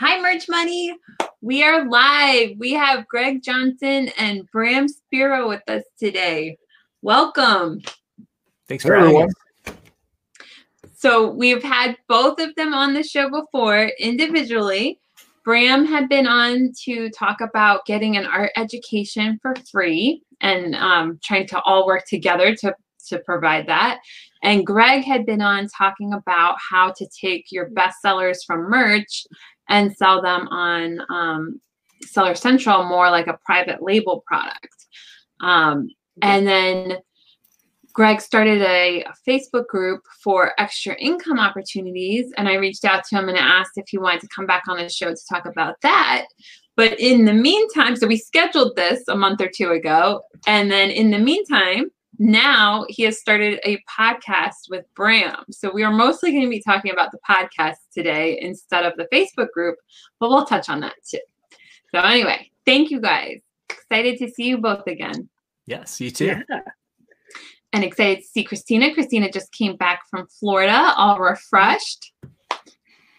Hi, Merch Money. We are live. We have Greg Johnson and Bram Spiro with us today. Welcome. Thanks for having us. So we've had both of them on the show before individually. Bram had been on to talk about getting an art education for free and um, trying to all work together to, to provide that. And Greg had been on talking about how to take your bestsellers from merch and sell them on um, Seller Central more like a private label product. Um, and then Greg started a, a, Facebook group for extra income opportunities. And I reached out to him and asked if he wanted to come back on the show to talk about that. But in the meantime, so we scheduled this a month or two ago. And then in the meantime, now he has started a podcast with Bram. So we are mostly going to be talking about the podcast today instead of the Facebook group, but we'll touch on that too. So anyway, thank you guys. Excited to see you both again. Yes, you too. Yeah. And excited to see Christina. Christina just came back from Florida, all refreshed.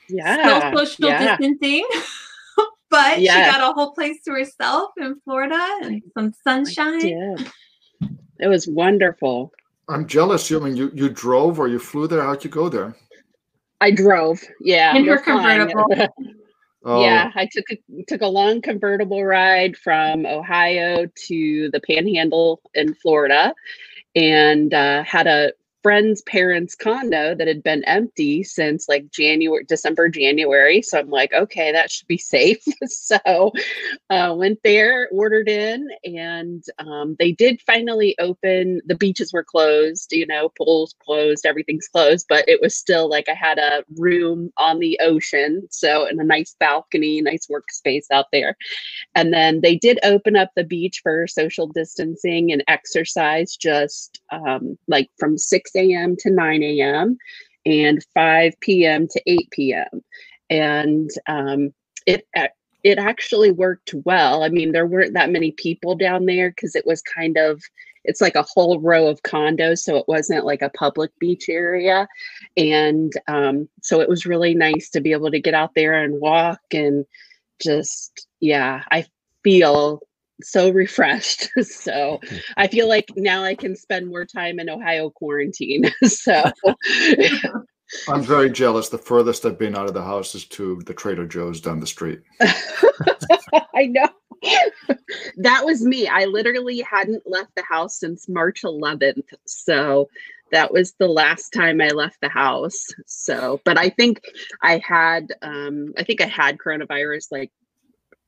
Yeah. Still social yeah. distancing. but yes. she got a whole place to herself in Florida and some sunshine. It was wonderful. I'm jealous. You I mean you you drove or you flew there? How'd you go there? I drove. Yeah. In her convertible. oh. Yeah, I took a took a long convertible ride from Ohio to the Panhandle in Florida, and uh, had a friend's parents' condo that had been empty since like January, December, January. So I'm like, okay, that should be safe. so uh, went there, ordered in, and um, they did finally open. The beaches were closed, you know, pools closed, everything's closed, but it was still like I had a room on the ocean. So, in a nice balcony, nice workspace out there. And then they did open up the beach for social distancing and exercise just um, like from 6 6 a.m. to 9 a.m. and 5 p.m. to 8 p.m. And um, it it actually worked well. I mean, there weren't that many people down there because it was kind of it's like a whole row of condos, so it wasn't like a public beach area, and um, so it was really nice to be able to get out there and walk and just yeah, I feel so refreshed. so I feel like now I can spend more time in Ohio quarantine. so I'm very jealous. The furthest I've been out of the house is to the Trader Joe's down the street. I know. that was me. I literally hadn't left the house since March 11th. So that was the last time I left the house. So, but I think I had, um, I think I had coronavirus like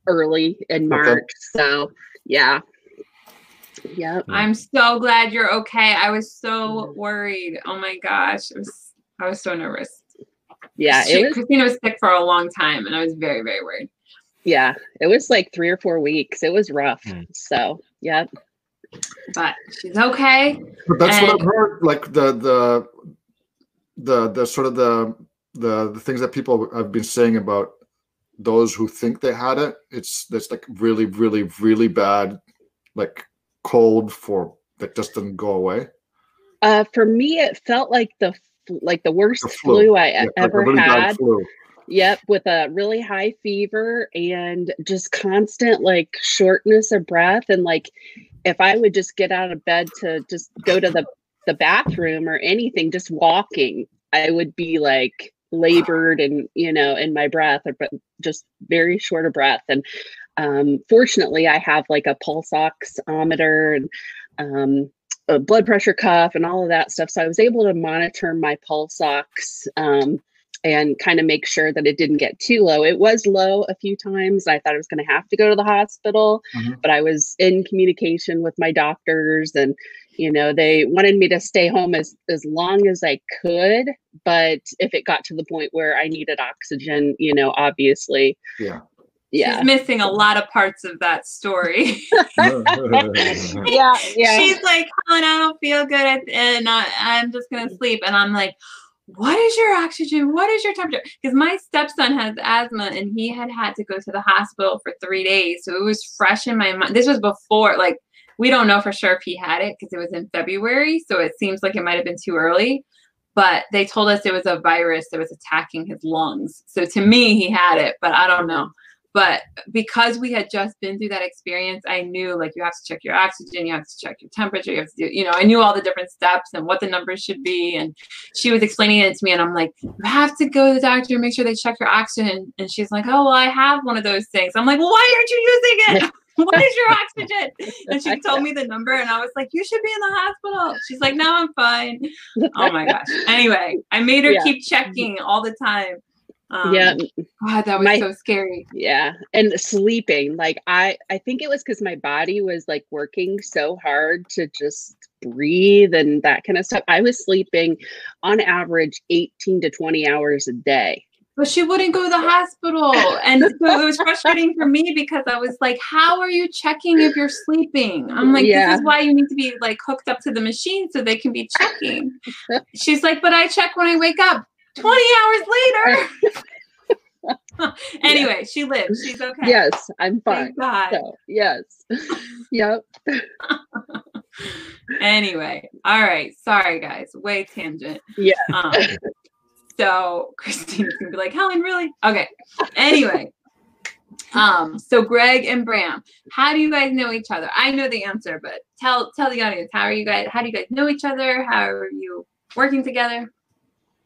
early in March. Okay. So yeah. Yep. I'm so glad you're okay. I was so worried. Oh my gosh. Was, I was so nervous. Yeah. She, was, Christina was sick for a long time and I was very, very worried. Yeah. It was like three or four weeks. It was rough. Mm. So yeah. But she's okay. But that's and, what I've heard. Like the the the the sort of the the the things that people have been saying about those who think they had it, it's it's like really, really, really bad, like cold for that just didn't go away. Uh, for me, it felt like the like the worst the flu. flu. I yeah, ever like had. Yep, with a really high fever and just constant like shortness of breath and like if I would just get out of bed to just go to the the bathroom or anything, just walking, I would be like labored and you know in my breath but just very short of breath and um, fortunately i have like a pulse oximeter and um, a blood pressure cuff and all of that stuff so i was able to monitor my pulse ox um, and kind of make sure that it didn't get too low. It was low a few times. I thought I was going to have to go to the hospital, mm-hmm. but I was in communication with my doctors and you know they wanted me to stay home as as long as i could but if it got to the point where i needed oxygen you know obviously yeah yeah she's missing a lot of parts of that story yeah yeah she's like Helen, i don't feel good and I, i'm just gonna sleep and i'm like what is your oxygen? What is your temperature? Because my stepson has asthma and he had had to go to the hospital for three days. So it was fresh in my mind. This was before, like, we don't know for sure if he had it because it was in February. So it seems like it might have been too early. but they told us it was a virus that was attacking his lungs. So to me, he had it, but I don't know. But because we had just been through that experience, I knew like you have to check your oxygen, you have to check your temperature, you have to do, you know, I knew all the different steps and what the numbers should be. And she was explaining it to me, and I'm like, you have to go to the doctor make sure they check your oxygen. And she's like, oh, well, I have one of those things. I'm like, well, why aren't you using it? what is your oxygen? And she told me the number, and I was like, you should be in the hospital. She's like, no, I'm fine. Oh my gosh. Anyway, I made her yeah. keep checking all the time. Um, yeah. God, that was my, so scary. Yeah. And sleeping. Like I I think it was because my body was like working so hard to just breathe and that kind of stuff. I was sleeping on average 18 to 20 hours a day. But she wouldn't go to the hospital. And so it was frustrating for me because I was like, How are you checking if you're sleeping? I'm like, yeah. This is why you need to be like hooked up to the machine so they can be checking. She's like, But I check when I wake up. 20 hours later. anyway, yeah. she lives. She's okay. Yes, I'm fine. So, yes. yep. anyway, all right. Sorry, guys. Way tangent. Yeah. Um, so Christine's gonna be like, Helen, really? Okay. Anyway. Um, so Greg and Bram, how do you guys know each other? I know the answer, but tell tell the audience how are you guys how do you guys know each other? How are you working together?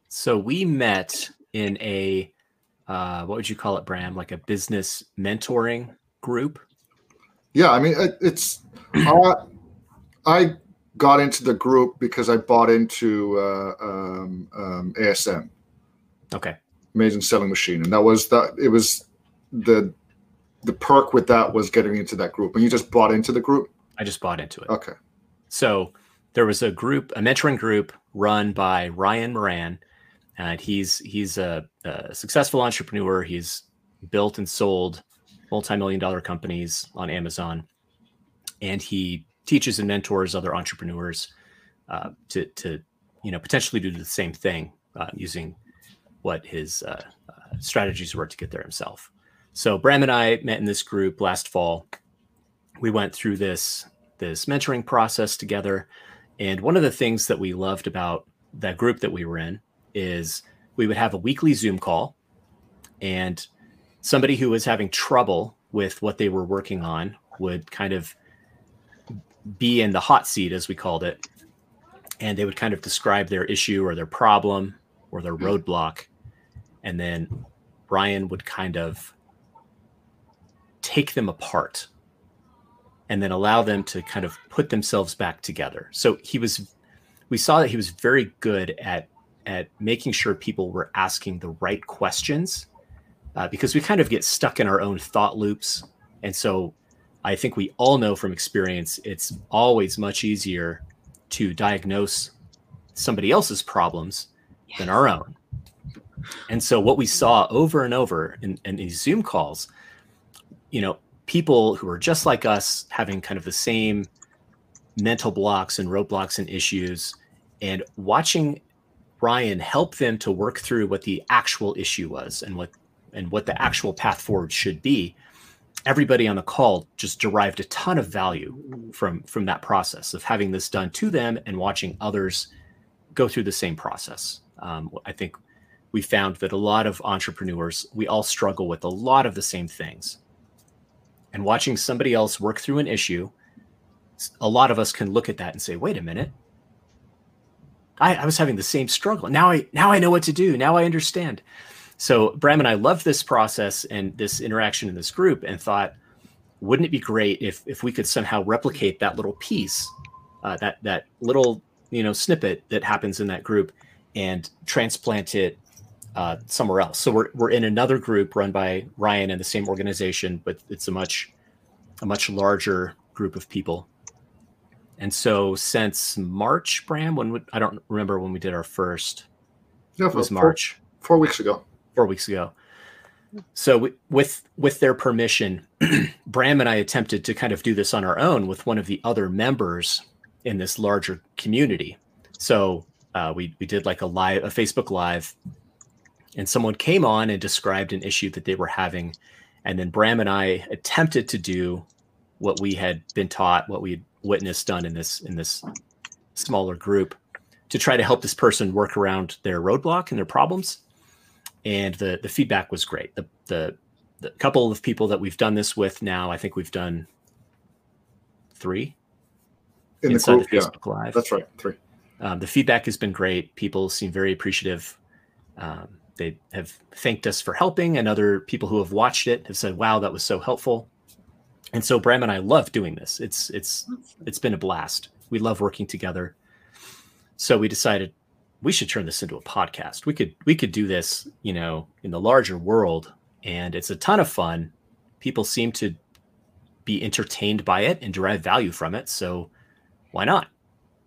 So we met in a uh, what would you call it, Bram? Like a business mentoring group? Yeah, I mean it, it's uh, I got into the group because I bought into uh, um, um, ASM. Okay. Amazing selling machine, and that was that. It was the the perk with that was getting into that group, and you just bought into the group. I just bought into it. Okay. So there was a group, a mentoring group run by Ryan Moran, and he's he's a, a successful entrepreneur. He's built and sold multi-million dollar companies on Amazon, and he teaches and mentors other entrepreneurs uh, to to you know potentially do the same thing uh, using what his uh, uh strategies were to get there himself. So Bram and I met in this group last fall. We went through this this mentoring process together, and one of the things that we loved about that group that we were in is we would have a weekly Zoom call and somebody who was having trouble with what they were working on would kind of be in the hot seat, as we called it. And they would kind of describe their issue or their problem or their mm-hmm. roadblock. And then Brian would kind of take them apart and then allow them to kind of put themselves back together. So he was, we saw that he was very good at at making sure people were asking the right questions uh, because we kind of get stuck in our own thought loops. And so I think we all know from experience it's always much easier to diagnose somebody else's problems yes. than our own. And so what we saw over and over in, in these Zoom calls, you know, people who are just like us having kind of the same mental blocks and roadblocks and issues and watching Ryan help them to work through what the actual issue was and what and what the actual path forward should be everybody on the call just derived a ton of value from from that process of having this done to them and watching others go through the same process. Um, i think we found that a lot of entrepreneurs we all struggle with a lot of the same things and watching somebody else work through an issue a lot of us can look at that and say wait a minute I, I was having the same struggle. Now I now I know what to do. Now I understand. So Bram and I loved this process and this interaction in this group and thought, wouldn't it be great if if we could somehow replicate that little piece, uh, that that little you know snippet that happens in that group, and transplant it uh, somewhere else. So we're we're in another group run by Ryan and the same organization, but it's a much a much larger group of people. And so since March, Bram, when would, I don't remember when we did our first. Yeah, it was March. Four, four weeks ago. Four weeks ago. So we, with with their permission, Bram and I attempted to kind of do this on our own with one of the other members in this larger community. So uh, we we did like a live a Facebook live, and someone came on and described an issue that they were having, and then Bram and I attempted to do what we had been taught, what we had witnessed done in this in this smaller group to try to help this person work around their roadblock and their problems. And the the feedback was great. The the the couple of people that we've done this with now, I think we've done three In the inside group, the yeah. Facebook Live. That's right. Three. Um, the feedback has been great. People seem very appreciative. Um, they have thanked us for helping, and other people who have watched it have said, "Wow, that was so helpful." And so Bram and I love doing this. It's it's it's been a blast. We love working together. So we decided we should turn this into a podcast. We could we could do this, you know, in the larger world, and it's a ton of fun. People seem to be entertained by it and derive value from it. So why not?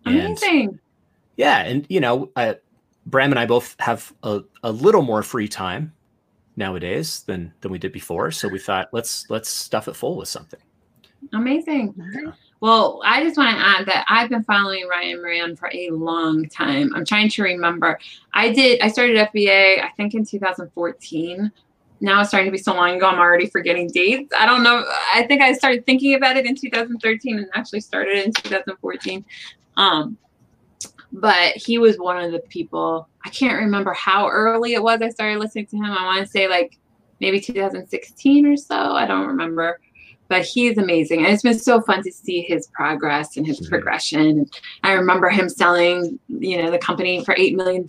And- Amazing. yeah, and you know, uh, Bram and I both have a, a little more free time nowadays than than we did before. So we thought let's let's stuff it full with something. Amazing. Well, I just want to add that I've been following Ryan Moran for a long time. I'm trying to remember. I did. I started FBA. I think in 2014. Now it's starting to be so long ago. I'm already forgetting dates. I don't know. I think I started thinking about it in 2013 and actually started in 2014. Um, but he was one of the people. I can't remember how early it was I started listening to him. I want to say like maybe 2016 or so. I don't remember but he's amazing. And it's been so fun to see his progress and his Mhm. progression. I remember him selling, you know, the company for $8 million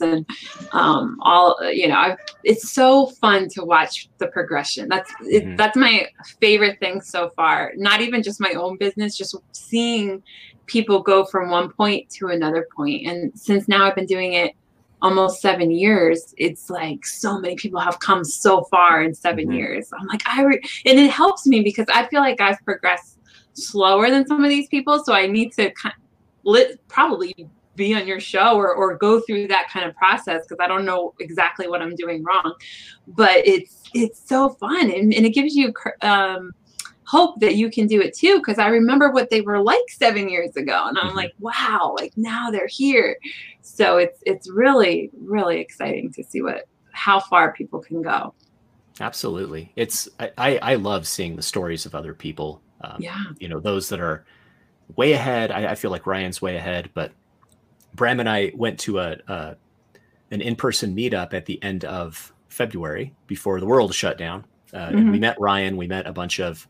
and um, all, you know, I've, it's so fun to watch the progression. That's, it, Mhm. that's my favorite thing so far. Not even just my own business, just seeing people go from one point to another point. And since now I've been doing it almost seven years, it's like so many people have come so far in 7 Mhm. years. I'm like, I, re- and it helps me because I feel like I've progressed slower than some of these people. So I need to kind lit, probably be on your show or, or go through that kind of process because I don't know exactly what I'm doing wrong. But it's, it's so fun and, and it gives you, um, hope that you can do it too because i remember what they were like seven years ago and i'm Mhm. like wow like now they're here so it's it's really really exciting to see what how far people can go Absolutely, it's I I, love seeing the stories of other people. Um, yeah you know those that are way ahead. I, I feel like Ryan's way ahead, but Bram and I went to a, a an in person meetup at the end of February before the world shut down. Uh, And we met Ryan. We met a bunch of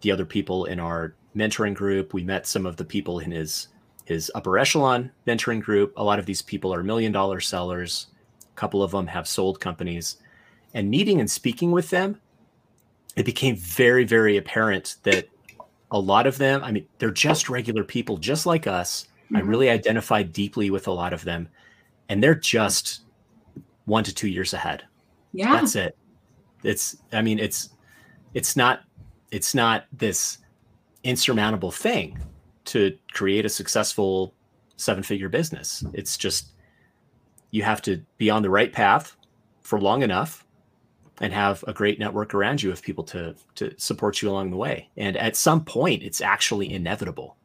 the other people in our mentoring group. We met some of the people in his his upper echelon mentoring group. A lot of these people are million dollar sellers. A couple of them have sold companies. And meeting and speaking with them, it became very, very apparent that a lot of them, I mean, they're just regular people, just like us. I Mhm. really identified deeply with a lot of them, and they're just one to two years ahead. yeah That's it. It's, I mean, it's, it's not, it's not this insurmountable thing to create a successful seven figure business. It's just, you have to be on the right path for long enough and have a great network around you of people to to support you along the way. And at some point, it's actually inevitable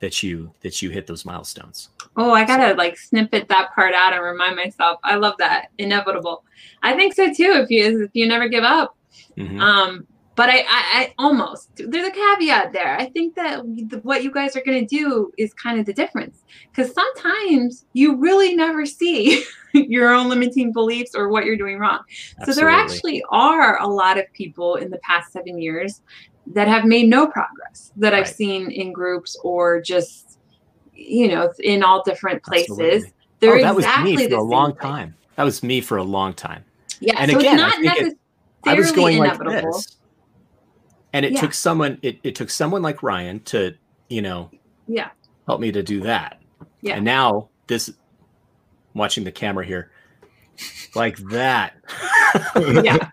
that you that you hit those milestones. oh i gotta like snippet that part out and remind myself i love that inevitable i think so too if you if you never give up Mhm. Um, but I, I, I almost there's a caveat there. I think that what you guys are going to do is kind of the difference because sometimes you really never see your own limiting beliefs or what you're doing wrong. So there actually are a lot of people in the past seven years that have made no progress that I've seen in groups or just you know in all different places. Absolutely. They're oh, that was me for the a long thing. time. That was me for a long time. Yeah, And so again, I it's not think it- I was going like this. And it Yeah. took someone it, it took someone like Ryan to, you know, Yeah. help me to do that. Yeah. And now this watching the camera here, like that. Yeah.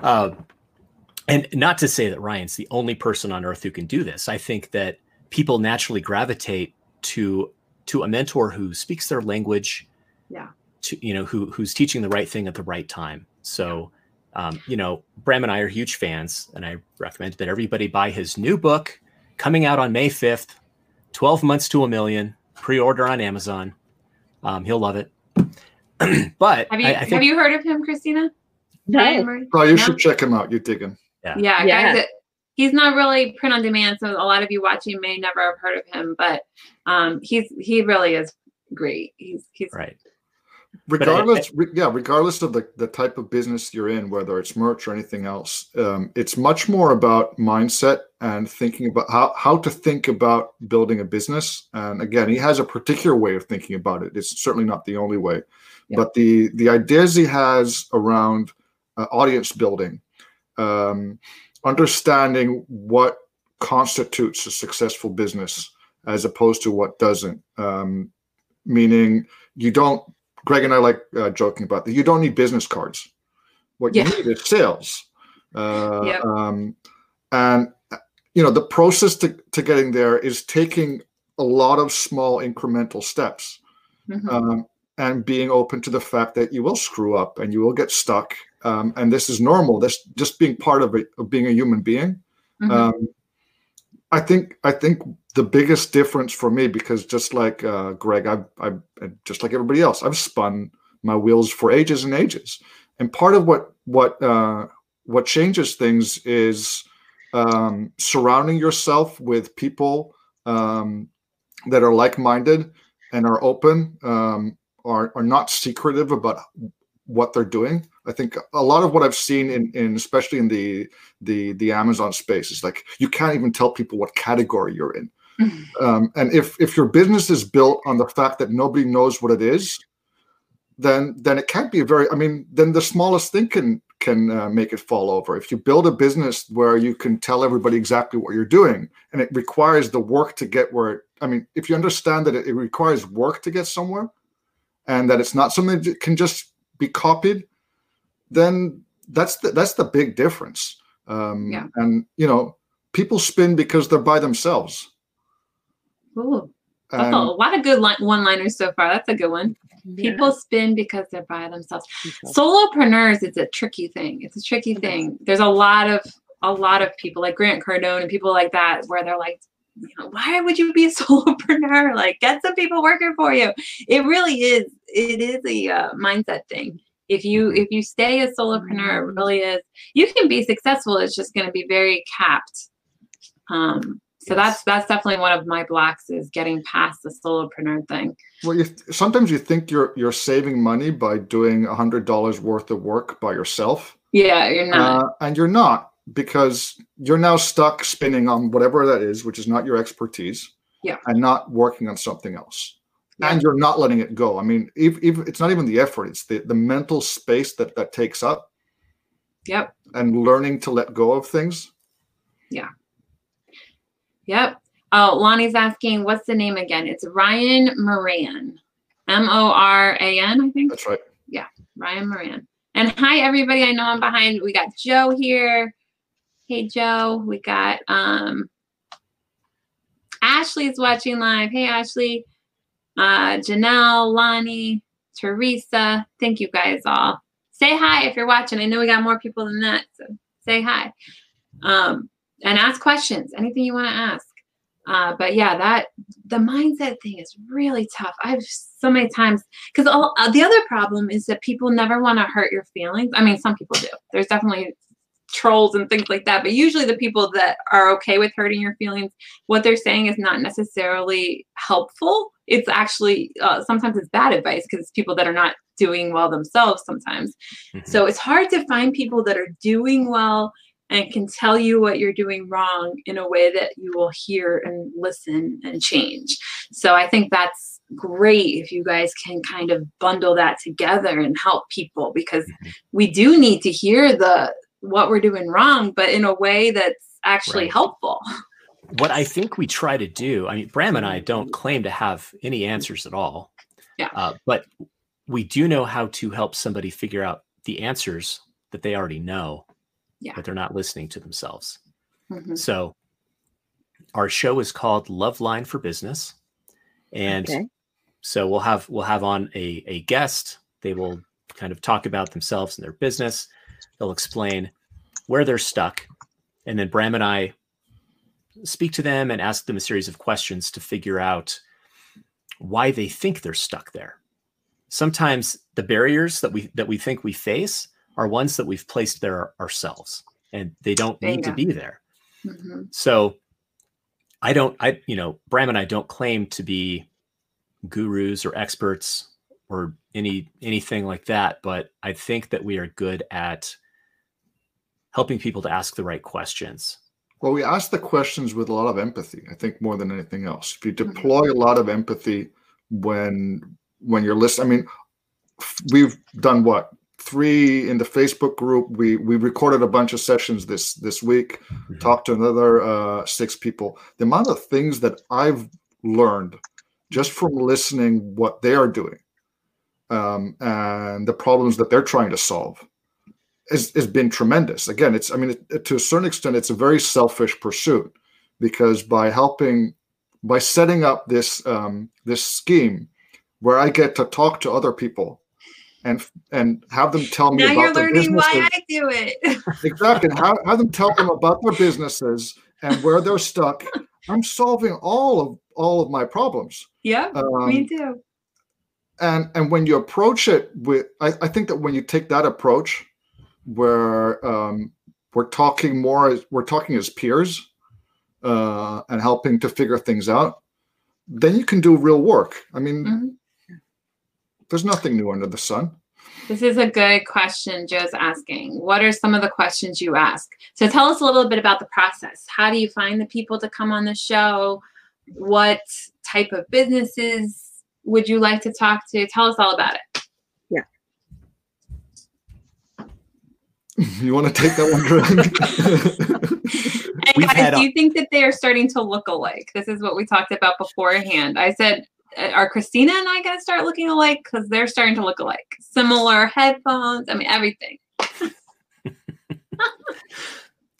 Um, and not to say that Ryan's the only person on earth who can do this. I think that people naturally gravitate to to a mentor who speaks their language. Yeah. To you know who who's teaching the right thing at the right time. So, um, you know, Bram and I are huge fans, and I recommend that everybody buy his new book coming out on May fifth. Twelve months to a million. Pre-order on Amazon. Um, he'll love it. but Have you I, I think have you heard of him, Christina? No. Murray? Oh, you No? should check him out. You're digging. Yeah. Yeah, Yeah. guys, it- he's not really print on demand, so a lot of you watching may never have heard of him, but um, he's he really is great. He's he's right. Regardless, re- yeah, regardless of the, the type of business you're in, whether it's merch or anything else, um, it's much more about mindset and thinking about how, how to think about building a business. And again, he has a particular way of thinking about it. It's certainly not the only way, yeah. but the the ideas he has around uh, audience building, um, understanding what constitutes a successful business as opposed to what doesn't. Um, meaning, you don't. Greg and I like uh, joking about that. You don't need business cards. What yeah. you need is sales. Uh, yeah. um, and you know the process to, to getting there is taking a lot of small incremental steps mm-hmm. um, and being open to the fact that you will screw up and you will get stuck um, and this is normal this just being part of it of being a human being mm-hmm. um, i think i think the biggest difference for me because just like uh, greg I've, I've just like everybody else i've spun my wheels for ages and ages and part of what what uh, what changes things is um, surrounding yourself with people um, that are like-minded and are open um, are, are not secretive about what they're doing. I think a lot of what I've seen in, in especially in the the the Amazon space is like you can't even tell people what category you're in. Um, and if if your business is built on the fact that nobody knows what it is, then then it can't be a very. I mean, then the smallest thing can can uh, make it fall over. If you build a business where you can tell everybody exactly what you're doing, and it requires the work to get where. It, I mean, if you understand that it, it requires work to get somewhere, and that it's not something that can just be copied, then that's the that's the big difference. Um, yeah. And you know, people spin because they're by themselves. Ooh. Um, oh, a lot of good one-liners so far. That's a good one. Yeah. People spin because they're by themselves. Solopreneurs, it's a tricky thing. It's a tricky thing. There's a lot of a lot of people like Grant Cardone and people like that where they're like, you know, why would you be a solopreneur? Like, get some people working for you. It really is. It is a uh, mindset thing. If you mm-hmm. if you stay a solopreneur, it really is. You can be successful. It's just going to be very capped. Um, so yes. that's that's definitely one of my blocks is getting past the solopreneur thing. Well, you, sometimes you think you're you're saving money by doing a hundred dollars worth of work by yourself. Yeah, you're not, uh, and you're not because you're now stuck spinning on whatever that is, which is not your expertise, yeah, and not working on something else. Yeah. And you're not letting it go. I mean, if, if it's not even the effort; it's the the mental space that that takes up. Yep. And learning to let go of things. Yeah. Yep. Oh, Lonnie's asking, what's the name again? It's Ryan Moran. M O R A N, I think. That's right. Yeah, Ryan Moran. And hi, everybody. I know I'm behind. We got Joe here. Hey, Joe. We got um, Ashley's watching live. Hey, Ashley. Uh, Janelle, Lonnie, Teresa. Thank you guys all. Say hi if you're watching. I know we got more people than that, so say hi. Um, and ask questions. Anything you want to ask. Uh, but yeah, that the mindset thing is really tough. I've so many times because uh, the other problem is that people never want to hurt your feelings. I mean, some people do. There's definitely trolls and things like that. But usually, the people that are okay with hurting your feelings, what they're saying is not necessarily helpful. It's actually uh, sometimes it's bad advice because it's people that are not doing well themselves sometimes. Mm-hmm. So it's hard to find people that are doing well and can tell you what you're doing wrong in a way that you will hear and listen and change. So I think that's great if you guys can kind of bundle that together and help people because mm-hmm. we do need to hear the what we're doing wrong, but in a way that's actually right. helpful. What I think we try to do, I mean, Bram and I don't claim to have any answers at all. Yeah. Uh, but we do know how to help somebody figure out the answers that they already know, yeah. but they're not listening to themselves. Mm-hmm. So our show is called Love Line for Business. And okay. so we'll have we'll have on a, a guest. They will kind of talk about themselves and their business They'll explain where they're stuck. And then Bram and I speak to them and ask them a series of questions to figure out why they think they're stuck there. Sometimes the barriers that we that we think we face are ones that we've placed there ourselves and they don't need to be there. Mm-hmm. So I don't I you know, Bram and I don't claim to be gurus or experts or any anything like that, but I think that we are good at helping people to ask the right questions. Well, we ask the questions with a lot of empathy. I think more than anything else. If you mm-hmm. deploy a lot of empathy when when you're listening, I mean, we've done what three in the Facebook group. We we recorded a bunch of sessions this this week. Mm-hmm. Talked to another uh, six people. The amount of things that I've learned just from listening what they are doing um, and the problems that they're trying to solve has, has been tremendous. Again, it's I mean it, to a certain extent it's a very selfish pursuit because by helping by setting up this um, this scheme where I get to talk to other people and and have them tell me now about you're their learning businesses. why I do it. exactly. Have, have them tell them about their businesses and where they're stuck. I'm solving all of all of my problems. Yeah, um, me too. And and when you approach it with, I, I think that when you take that approach, where um, we're talking more, as, we're talking as peers, uh, and helping to figure things out, then you can do real work. I mean, mm-hmm. There's nothing new under the sun. This is a good question Joe's asking. What are some of the questions you ask? So tell us a little bit about the process. How do you find the people to come on the show? What type of businesses would you like to talk to? Tell us all about it. Yeah. You want to take that one, and guys, do you think that they are starting to look alike? This is what we talked about beforehand. I said uh, are Christina and I going to start looking alike? Because they're starting to look alike. Similar headphones. I mean, everything.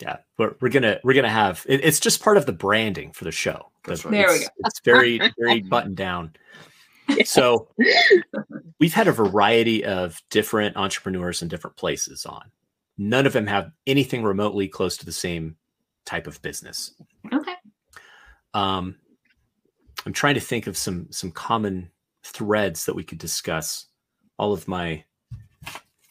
yeah, we're, we're gonna we're gonna have it, it's just part of the branding for the show. That's right. There we go. It's very very buttoned down. So we've had a variety of different entrepreneurs in different places on. None of them have anything remotely close to the same type of business. Okay. Um, I'm trying to think of some some common threads that we could discuss. All of my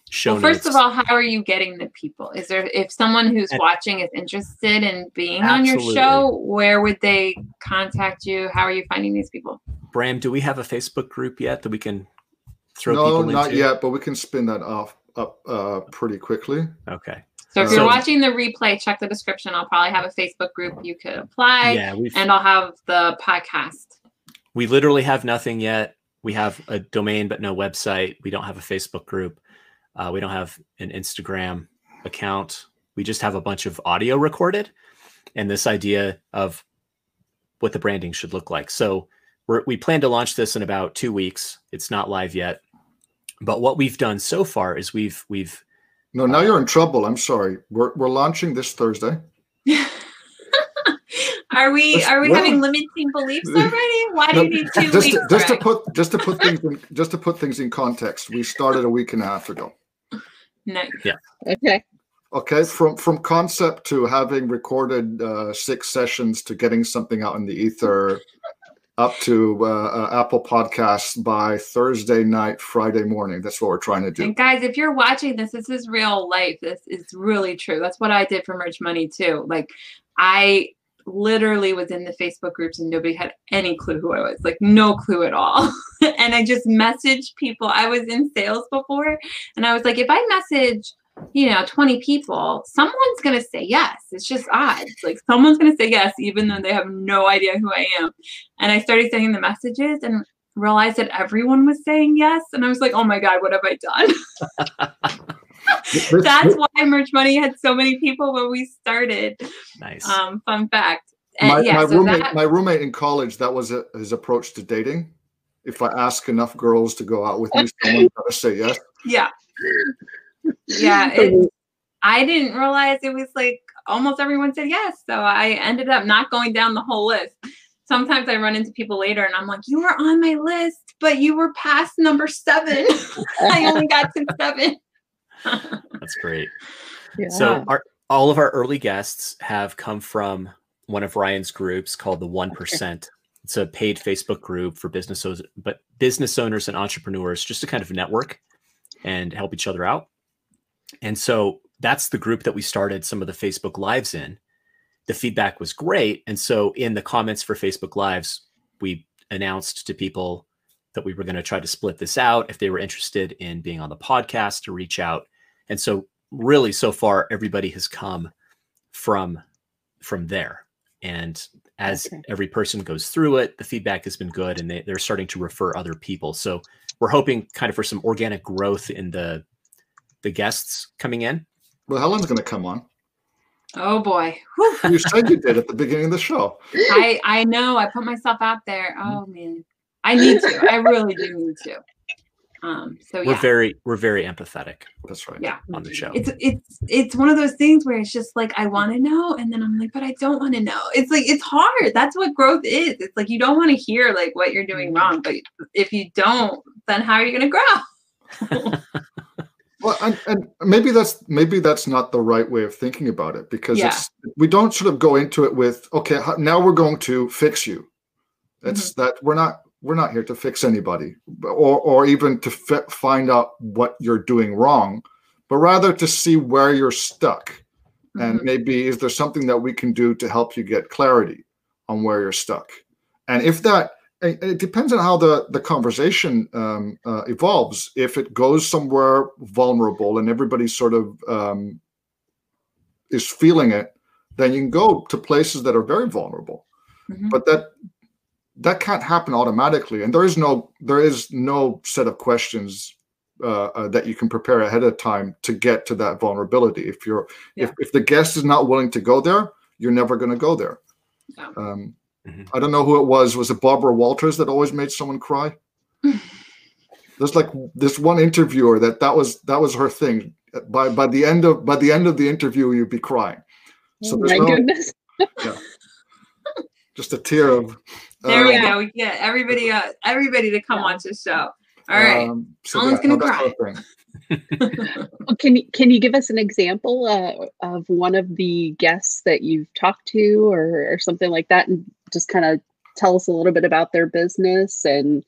show well, first notes. of all, how are you getting the people? Is there if someone who's and, watching is interested in being absolutely. on your show, where would they contact you? How are you finding these people? Bram, do we have a Facebook group yet that we can throw no, people into? not yet, but we can spin that off up uh, pretty quickly. Okay. So if you're watching the replay, check the description. I'll probably have a Facebook group you could apply. Yeah, and I'll have the podcast. We literally have nothing yet. We have a domain but no website. We don't have a Facebook group. Uh, we don't have an Instagram account. We just have a bunch of audio recorded and this idea of what the branding should look like. So we're, we plan to launch this in about two weeks. It's not live yet, but what we've done so far is we've we've no, now you're in trouble. I'm sorry. We're we're launching this Thursday. are we are we well, having limiting beliefs already? Why do you need two just weeks? To, just to put just to put things in just to put things in context, we started a week and a half ago. Nice. Yeah. Okay. Okay. From from concept to having recorded uh, six sessions to getting something out in the ether up to uh, uh, Apple Podcasts by Thursday night, Friday morning. That's what we're trying to do. And guys, if you're watching this, this is real life. This is really true. That's what I did for Merch Money too. Like, I literally was in the Facebook groups and nobody had any clue who I was, like no clue at all. and I just messaged people. I was in sales before, and I was like, if I message you know 20 people someone's going to say yes. It's just odds. Like someone's going to say yes even though they have no idea who i am. And i started sending the messages and realized that everyone was saying yes and i was like oh my god what have i done? That's why merch money had so many people when we started. Nice. Um fun fact. And my, yeah, my so roommate that, my roommate in college that was a, his approach to dating. If i ask enough girls to go out with me someone's going to say yes. Yeah yeah, it, I didn't realize it was like almost everyone said yes. So I ended up not going down the whole list. Sometimes I run into people later and I'm like, you were on my list, but you were past number seven. I only got to seven. That's great. Yeah. So our all of our early guests have come from one of Ryan's groups called the One Percent. It's a paid Facebook group for business owners, but business owners and entrepreneurs just to kind of network and help each other out. And so that's the group that we started some of the Facebook Lives in. The feedback was great. And so in the comments for Facebook Lives, we announced to people that we were going to try to split this out if they were interested in being on the podcast to reach out. And so really so far everybody has come from from there. And as okay. every person goes through it, the feedback has been good and they, they're starting to refer other people. So we're hoping kind of for some organic growth in the the guests coming in. Well, Helen's going to come on. Oh boy. you said you did at the beginning of the show. I I know. I put myself out there. Oh man. I need to. I really do need to. Um, so we're very we're very empathetic. That's right. Yeah, on the show. It's it's it's one of those things where it's just like I want to know, and then I'm like, but I don't want to know. It's like it's hard. That's what growth is. It's like you don't want to hear like what you're doing wrong, but if you don't, then how are you going to grow? well, and, and, maybe that's maybe that's not the right way of thinking about it because yeah. it's we don't sort of go into it with okay, now we're going to fix you. It's mm-hmm. that we're not we're not here to fix anybody or, or even to f- find out what you're doing wrong, but rather to see where you're stuck. Mm-hmm. And maybe is there something that we can do to help you get clarity on where you're stuck? And if that, it depends on how the, the conversation um, uh, evolves. If it goes somewhere vulnerable and everybody sort of um, is feeling it, then you can go to places that are very vulnerable. Mm-hmm. But that that can't happen automatically and there is no there is no set of questions uh, uh, that you can prepare ahead of time to get to that vulnerability if you're yeah. if, if the guest is not willing to go there you're never going to go there yeah. um, mm-hmm. i don't know who it was. Was it barbara walters that always made someone cry? There's like this one interviewer that that was that was her thing. By by the end of by the end of the interview you'd be crying. So oh my no, goodness. Yeah, just a tear of there we go. We get everybody, uh, everybody to come watch this show. All right, um, so Alan's gonna cry. Can you can you give us an example uh, of one of the guests that you've talked to, or, or something like that, and just kind of tell us a little bit about their business and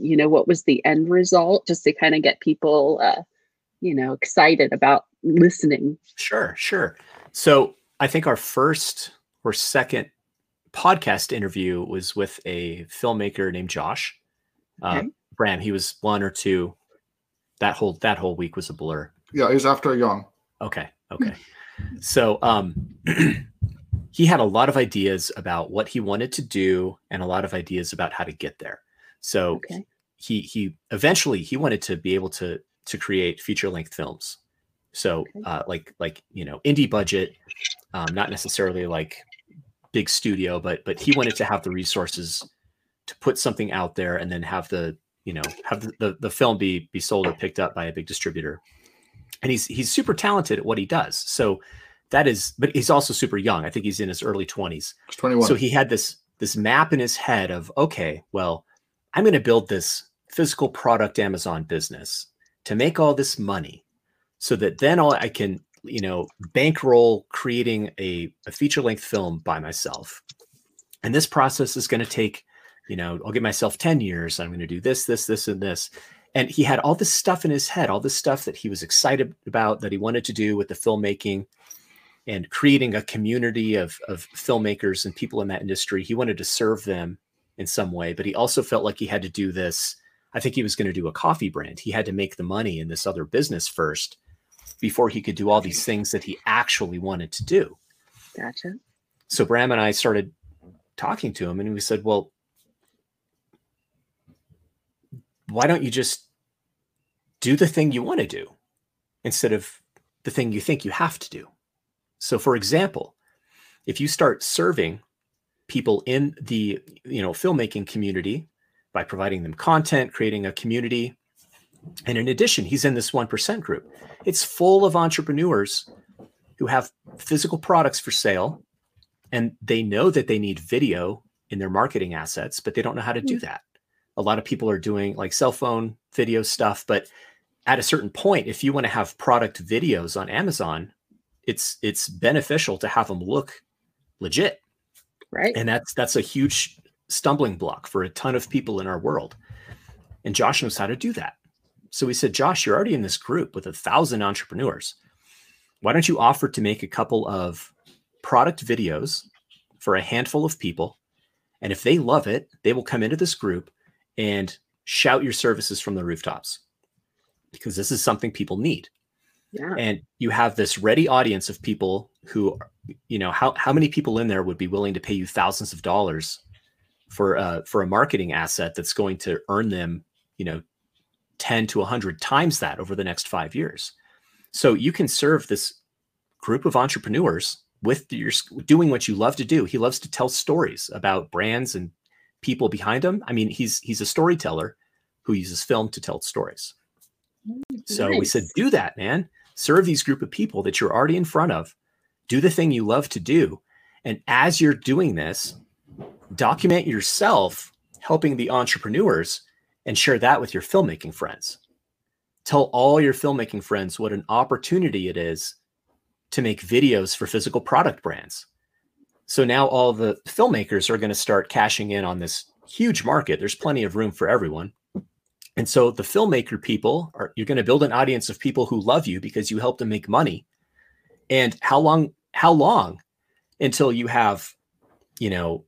you know what was the end result, just to kind of get people, uh, you know, excited about listening. Sure, sure. So I think our first or second podcast interview was with a filmmaker named Josh. Uh. Bram, he was one or two. That whole that whole week was a blur. Yeah, he was after Young. Okay, okay. so um, he had a lot of ideas about what he wanted to do and a lot of ideas about how to get there. So okay. he he eventually he wanted to be able to to create feature length films. So okay. uh, like like you know indie budget, um, not necessarily like big studio, but but he wanted to have the resources to put something out there and then have the you know have the, the, the film be be sold or picked up by a big distributor. And he's he's super talented at what he does. So that is, but he's also super young. I think he's in his early twenties. Twenty one. So he had this this map in his head of okay, well, I'm going to build this physical product Amazon business to make all this money so that then all I can you know, bankroll creating a, a feature length film by myself. And this process is going to take, you know, I'll give myself 10 years. I'm going to do this, this, this, and this. And he had all this stuff in his head, all this stuff that he was excited about that he wanted to do with the filmmaking and creating a community of, of filmmakers and people in that industry. He wanted to serve them in some way, but he also felt like he had to do this. I think he was going to do a coffee brand. He had to make the money in this other business first before he could do all these things that he actually wanted to do. Gotcha. So Bram and I started talking to him and we said, well, why don't you just do the thing you want to do instead of the thing you think you have to do? So for example, if you start serving people in the you know filmmaking community by providing them content, creating a community, and in addition, he's in this 1% group. It's full of entrepreneurs who have physical products for sale and they know that they need video in their marketing assets, but they don't know how to do hmm. that. A lot of people are doing like cell phone video stuff, but at a certain point, if you want to have product videos on Amazon, it's it's beneficial to have them look legit. Right. And that's that's a huge stumbling block for a ton of people in our world. And Josh knows how to do that. So we said, Josh, you're already in this group with a thousand entrepreneurs. Why don't you offer to make a couple of product videos for a handful of people? And if they love it, they will come into this group and shout your services from the rooftops because this is something people need. Yeah. And you have this ready audience of people who, you know, how, how many people in there would be willing to pay you thousands of dollars for uh, for a marketing asset that's going to earn them, you know, 10 to 100 times that over the next five years. So you can serve this group of entrepreneurs with your doing what you love to do. He loves to tell stories about brands and people behind him. I mean, he's he's a storyteller who uses film to tell stories. Mm, so we said, do that, man. Serve these group of people that you're already in front of. Do the thing you love to do. And as you're doing this, document yourself helping the entrepreneurs and share that with your filmmaking friends. Tell all your filmmaking friends what an opportunity it is to make videos for physical product brands. So now all the filmmakers are going to start cashing in on this huge market. There's plenty of room for everyone. And so the filmmaker people are you're going to build an audience of people who love you because you help them make money. And how long how long until you have you know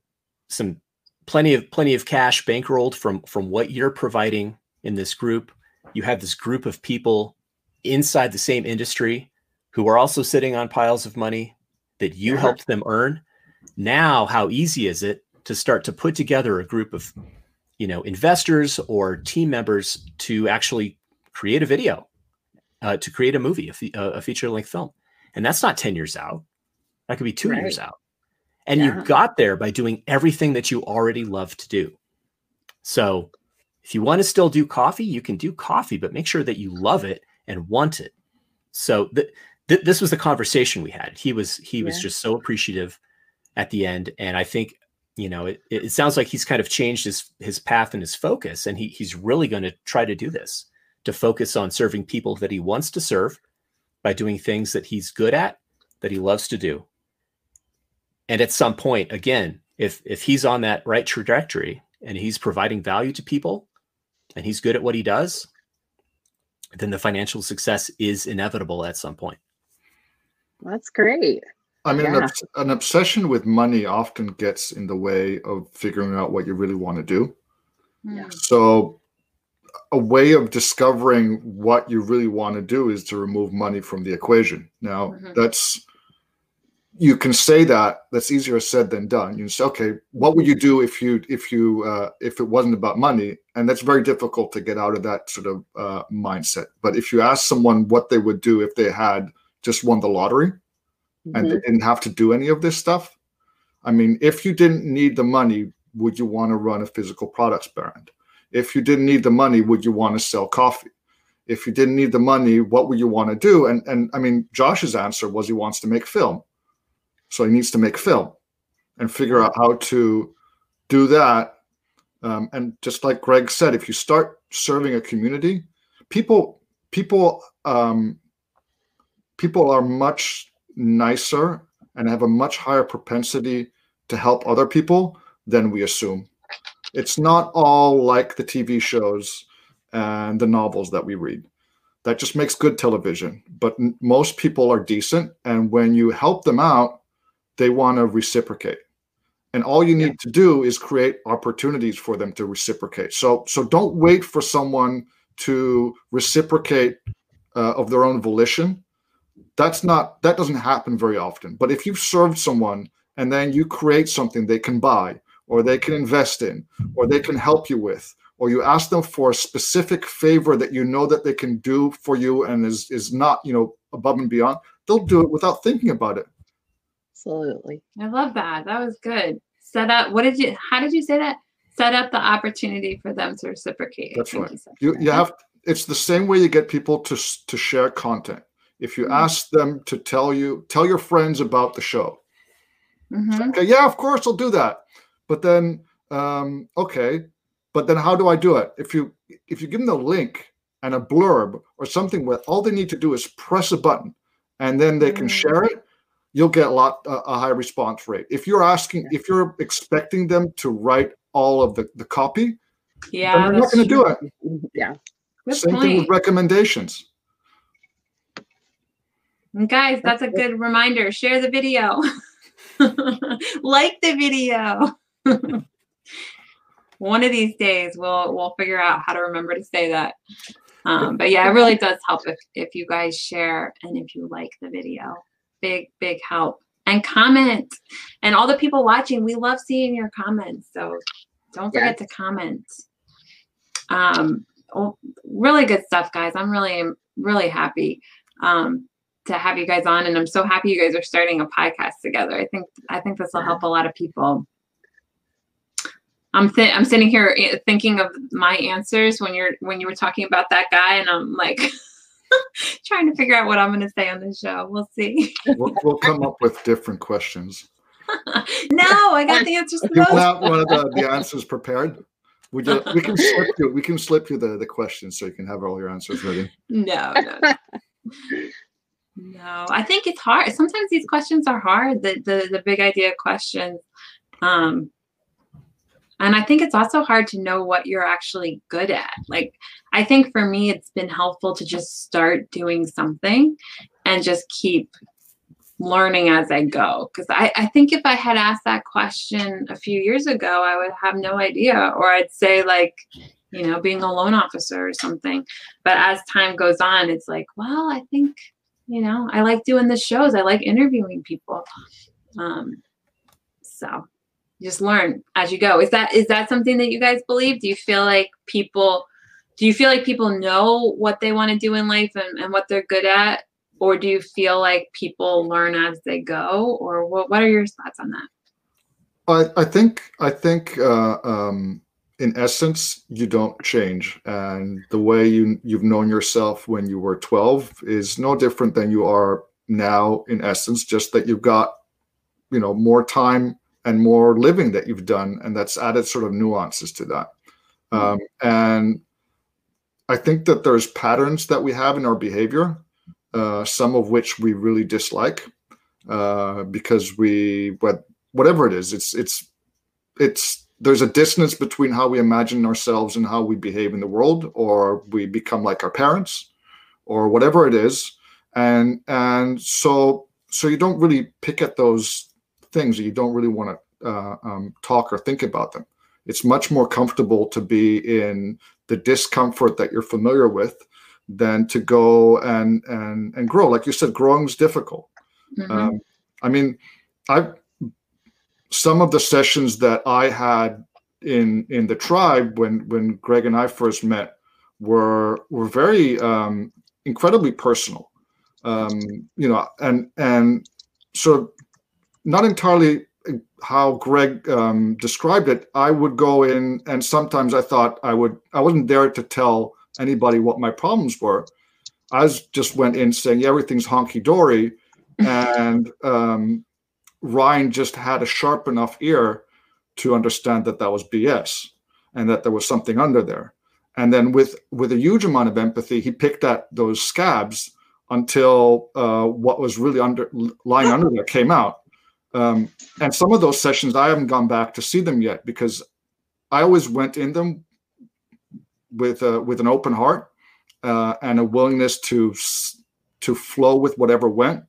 some plenty of plenty of cash bankrolled from from what you're providing in this group. You have this group of people inside the same industry who are also sitting on piles of money that you yeah. helped them earn. Now, how easy is it to start to put together a group of you know investors or team members to actually create a video uh, to create a movie a, a feature length film and that's not 10 years out that could be two right. years out and yeah. you got there by doing everything that you already love to do so if you want to still do coffee you can do coffee but make sure that you love it and want it so th- th- this was the conversation we had he was he yeah. was just so appreciative at the end and i think you know, it, it sounds like he's kind of changed his his path and his focus, and he he's really going to try to do this to focus on serving people that he wants to serve by doing things that he's good at, that he loves to do. And at some point, again, if if he's on that right trajectory and he's providing value to people and he's good at what he does, then the financial success is inevitable at some point. That's great. I mean, yeah. an, an, obsession with money often gets in the way of figuring out what you really want to do. Yeah. So, a way of discovering what you really want to do is to remove money from the equation. Now, mm-hmm. that's you can say that that's easier said than done. You say, okay, what would you do if you if you uh, if it wasn't about money? And that's very difficult to get out of that sort of uh, mindset. But if you ask someone what they would do if they had just won the lottery, mm-hmm. and they didn't have to do any of this stuff. I mean, if you didn't need the money, would you want to run a physical products brand? If you didn't need the money, would you want to sell coffee? If you didn't need the money, what would you want to do? And and I mean, Josh's answer was he wants to make film. So he needs to make film and figure out how to do that. Um, and just like Greg said, if you start serving a community, people people um, people are much nicer and have a much higher propensity to help other people than we assume. It's not all like the TV shows and the novels that we read. That just makes good television. But most people are decent. And when you help them out, they want to reciprocate. And all you need yeah. to do is create opportunities for them to reciprocate. So, so don't wait for someone to reciprocate uh, of their own volition that's not that doesn't happen very often. But if you've served someone and then you create something they can buy or they can invest in or they can help you with or you ask them for a specific favor that you know that they can do for you and is is not you know above and beyond they'll do it without thinking about it. Absolutely. I love that. That was good. Set up what did you how did you say that? Set up the opportunity for them to reciprocate. That's right. you, you have it's the same way you get people to to share content if you mm-hmm. ask them to tell you tell your friends about the show. Mm-hmm. okay yeah of course i'll do that. But then um, okay but then how do i do it? If you if you give them the link and a blurb or something where all they need to do is press a button and then they can mm-hmm. share it you'll get a lot uh, a high response rate. If you're asking if you're expecting them to write all of the, the copy yeah they're not going to do it. Yeah. Good same point. thing with recommendations and guys, that's a good reminder. Share the video. like the video. one of these days we'll we'll figure out how to remember to say that. Um, but yeah, it really does help if if you guys share and if you like the video. Big big help and comment. And all the people watching, we love seeing your comments. So don't forget yes. to comment. Um, oh, really good stuff, guys. I'm really really happy. Um, to have you guys on and I'm so happy you guys are starting a podcast together. I think I think this will help a lot of people. I'm th- I'm sitting here eh, thinking of my answers when you're when you were talking about that guy and I'm like trying to figure out what I'm going to say on the show. We'll see. we'll, we'll come up with different questions. no, I got the answers. You have one of the, the answers prepared. We just, we can slip you we can slip you the, the questions so you can have all your answers ready. No, no. No, I think it's hard. Sometimes these questions are hard. The the the big idea questions. Um, and I think it's also hard to know what you're actually good at. Like, I think for me, it's been helpful to just start doing something and just keep learning as I go. Because I, I think if I had asked that question a few years ago, I would have no idea. Or I'd say, like, you know, being a loan officer or something. But as time goes on, it's like, well, I think you know, I like doing the shows. I like interviewing people. Um, so just learn as you go. Is that is that something that you guys believe? Do you feel like people do you feel like people know what they want to do in life and, and what they're good at? Or do you feel like people learn as they go? Or what what are your thoughts on that? I, I think I think uh, um, in essence, you don't change. And the way you, you've known yourself when you were 12 is no different than you are now, in essence, just that you've got, you know, more time and more living that you've done. And that's added sort of nuances to that. Mm-hmm. Um, and I think that there's patterns that we have in our behavior, uh, some of which we really dislike uh, because we, what, whatever it is, it's, it's, it's there's a distance between how we imagine ourselves and how we behave in the world or we become like our parents or whatever it is. And and so so you don't really pick at those things you don't really want to uh, um, talk or think about them. It's much more comfortable to be in the discomfort that you're familiar with than to go and and and grow. Like you said growing is difficult. Mm-hmm. um, i mean i've some of the sessions that I had in in the tribe when when Greg and I first met were were very um, incredibly personal, um, you know, and and so not entirely how Greg um, described it. I would go in, and sometimes I thought I would I wasn't there to tell anybody what my problems were. I just went in saying yeah, everything's honky dory, and um, Ryan just had a sharp enough ear to understand that that was BS and that there was something under there. And then with with a huge amount of empathy, he picked at those scabs until uh, what was really under lying under there came out. Um, and some of those sessions, I haven't gone back to see them yet because I always went in them with uh, with an open heart uh, and a willingness to to flow with whatever went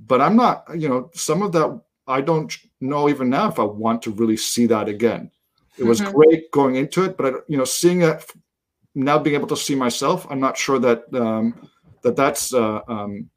but I'm not, you know, some of that I don't know even now if I want to really see that again. It was mm-hmm. great going into it, but I, you know, seeing it now, being able to see myself, I'm not sure that um, that that's. Uh, um,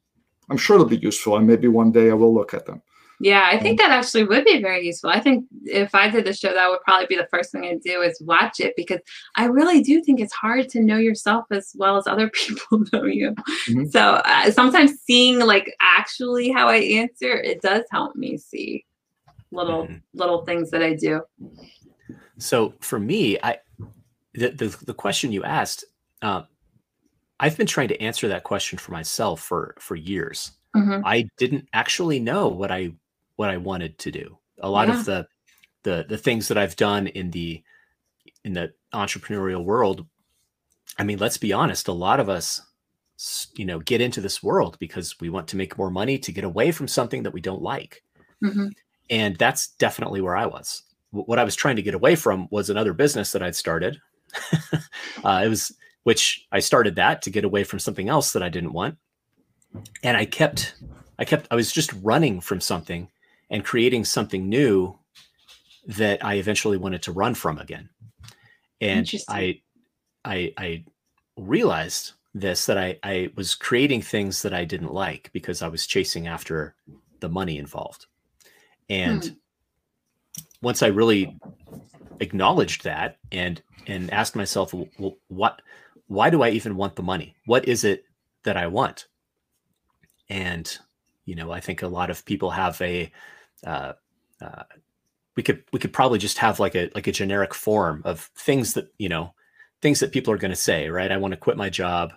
I'm sure it'll be useful, and maybe one day I will look at them. Yeah, I think that actually would be very useful. I think if I did the show, that would probably be the first thing I'd do is watch it because I really do think it's hard to know yourself as well as other people know you. Mm-hmm. So uh, sometimes seeing like actually how I answer, it does help me see little mm-hmm. little things that I do. So for me, I the the, the question you asked, uh, I've been trying to answer that question for myself for for years. Mm-hmm. I didn't actually know what I what I wanted to do. A lot yeah. of the the the things that I've done in the in the entrepreneurial world, I mean, let's be honest, a lot of us you know get into this world because we want to make more money to get away from something that we don't like. Mm-hmm. And that's definitely where I was. What I was trying to get away from was another business that I'd started. uh, it was which I started that to get away from something else that I didn't want. And I kept I kept I was just running from something and creating something new that I eventually wanted to run from again. And I, I, I realized this that I, I was creating things that I didn't like because I was chasing after the money involved. And hmm. once I really acknowledged that and and asked myself, well, what, why do I even want the money? What is it that I want? And you know, I think a lot of people have a uh, uh, we could we could probably just have like a like a generic form of things that you know things that people are going to say right? I want to quit my job.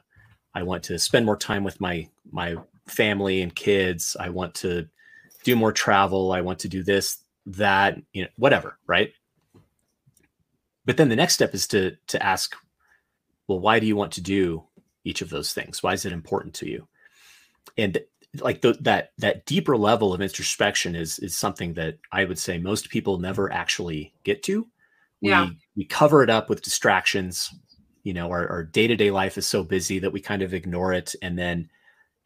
I want to spend more time with my my family and kids. I want to do more travel. I want to do this that you know whatever right? But then the next step is to to ask well why do you want to do each of those things? Why is it important to you? And like the, that that deeper level of introspection is is something that I would say most people never actually get to. We yeah. we cover it up with distractions. You know, our, our day-to-day life is so busy that we kind of ignore it. And then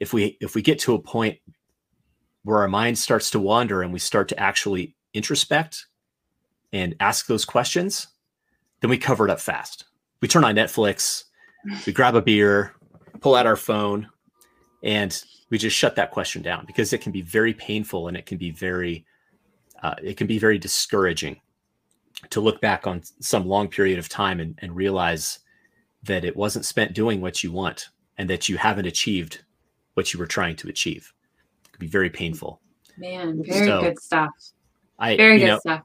if we if we get to a point where our mind starts to wander and we start to actually introspect and ask those questions, then we cover it up fast. We turn on Netflix, we grab a beer, pull out our phone, and we just shut that question down because it can be very painful and it can be very uh, it can be very discouraging to look back on some long period of time and, and realize that it wasn't spent doing what you want and that you haven't achieved what you were trying to achieve. It could be very painful. Man, very so, good stuff. I, very good know, stuff.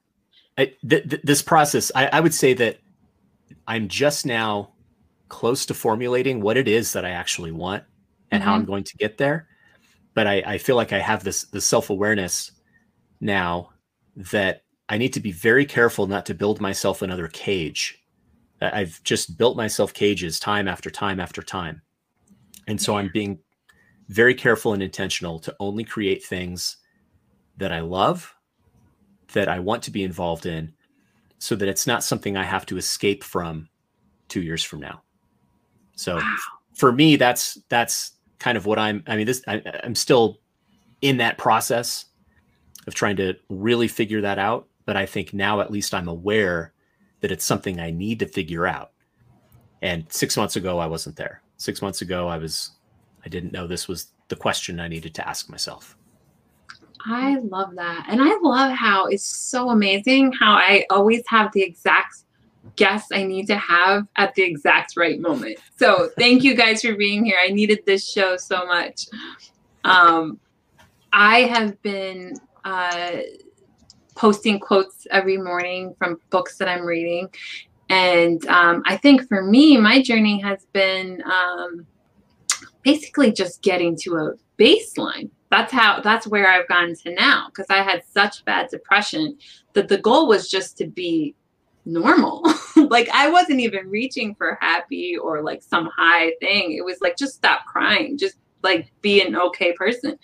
I, th- th- this process, I, I would say that I'm just now close to formulating what it is that I actually want and mm-hmm. how I'm mm-hmm. going to get there but I, I feel like I have this this self awareness now that I need to be very careful not to build myself another cage. I've just built myself cages time after time after time, and so I'm being very careful and intentional to only create things that I love, that I want to be involved in, so that it's not something I have to escape from two years from now. So wow. for me, that's that's kind of what I'm. I mean, this I, I'm still in that process of trying to really figure that out. But I think now at least I'm aware that it's something I need to figure out. And six months ago, I wasn't there. Six months ago, I was, I didn't know this was the question I needed to ask myself. I love that. And I love how it's so amazing how I always have the exact guests I need to have at the exact right moment. So thank you guys for being here. I needed this show so much. Um, I have been uh, posting quotes every morning from books that I'm reading. And um, I think for me, my journey has been um, basically just getting to a baseline. That's how, that's where I've gotten to now because I had such bad depression that the goal was just to be normal. like I wasn't even reaching for happy or like some high thing. It was like just stop crying, just like be an okay person.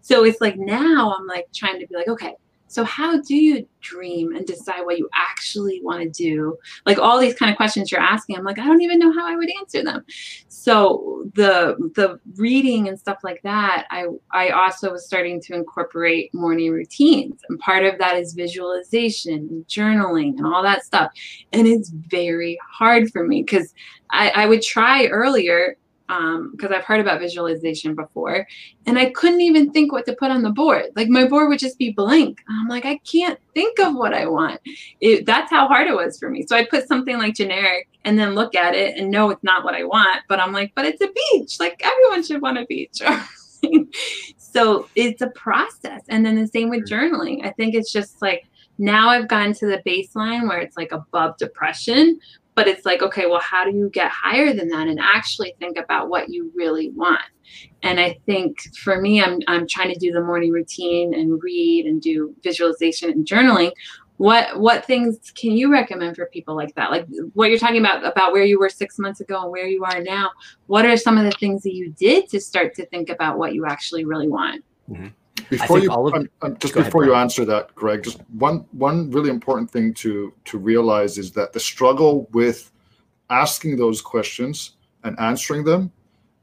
So it's like now I'm like trying to be like, okay, so how do you dream and decide what you actually want to do? Like all these kind of questions you're asking, I'm like, I don't even know how I would answer them. So the the reading and stuff like that, I I also was starting to incorporate morning routines. And part of that is visualization and journaling and all that stuff. And it's very hard for me because I, I would try earlier because um, I've heard about visualization before, and I couldn't even think what to put on the board. Like my board would just be blank. I'm like, I can't think of what I want. It, that's how hard it was for me. So I put something like generic, and then look at it and know it's not what I want. But I'm like, but it's a beach. Like everyone should want a beach. so it's a process, and then the same with journaling. I think it's just like now I've gotten to the baseline where it's like above depression, but it's like okay well how do you get higher than that and actually think about what you really want? And i think for me i'm i'm trying to do the morning routine and read and do visualization and journaling. What what things can you recommend for people like that? Like what you're talking about about where you were six months ago and where you are now. What are some of the things that you did to start to think about what you actually really want? Mm-hmm. Before you, of, um, um, just before ahead, you answer that, Greg, just one one really important thing to to realize is that the struggle with asking those questions and answering them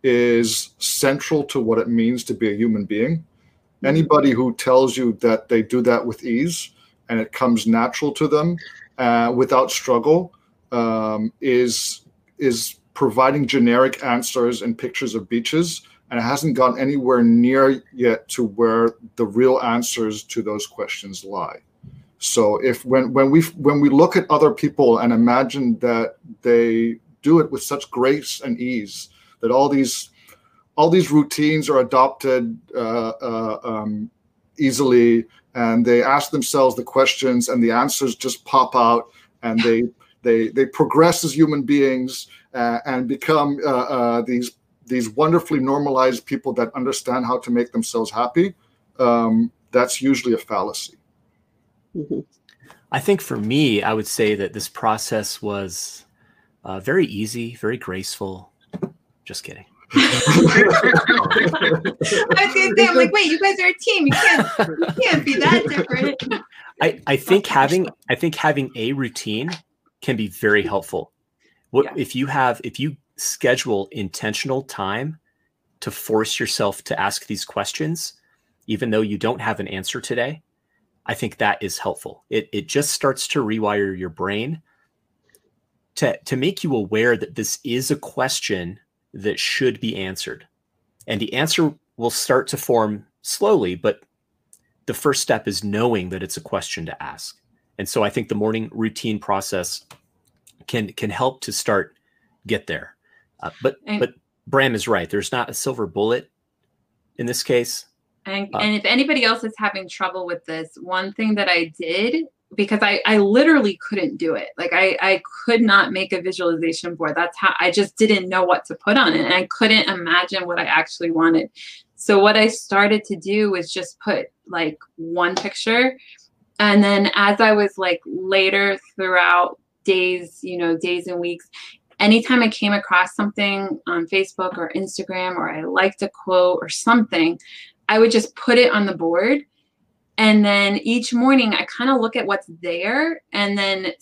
is central to what it means to be a human being. Mm-hmm. Anybody who tells you that they do that with ease and it comes natural to them uh, without struggle um, is is providing generic answers and pictures of beaches, and it hasn't gone anywhere near yet to where the real answers to those questions lie. So if when when we when we look at other people and imagine that they do it with such grace and ease, that all these all these routines are adopted uh, uh, um, easily, and they ask themselves the questions, and the answers just pop out, and they they they progress as human beings uh, and become uh, uh, these these wonderfully normalized people that understand how to make themselves happy. Um, that's usually a fallacy. Mm-hmm. I think for me, I would say that this process was uh, very easy, very graceful. Just kidding. I was gonna say, I'm like, wait, you guys are a team. You can't, you can't be that different. I, I think having I think having a routine can be very helpful. What yeah. if you have if you schedule intentional time to force yourself to ask these questions, even though you don't have an answer today? I think that is helpful. It it just starts to rewire your brain to to make you aware that this is a question that should be answered. And the answer will start to form slowly, but the first step is knowing that it's a question to ask. And so I think the morning routine process can can help to start get there. Uh, but and, but Bram is right. There's not a silver bullet in this case. And, uh, and if anybody else is having trouble with this, one thing that I did because I, I literally couldn't do it. Like I, I could not make a visualization board. That's how I just didn't know what to put on it. And I couldn't imagine what I actually wanted. So what I started to do was just put like one picture. And then as I was like later throughout days, you know, days and weeks, anytime I came across something on Facebook or Instagram or I liked a quote or something, I would just put it on the board and then each morning, I kind of look at what's there and then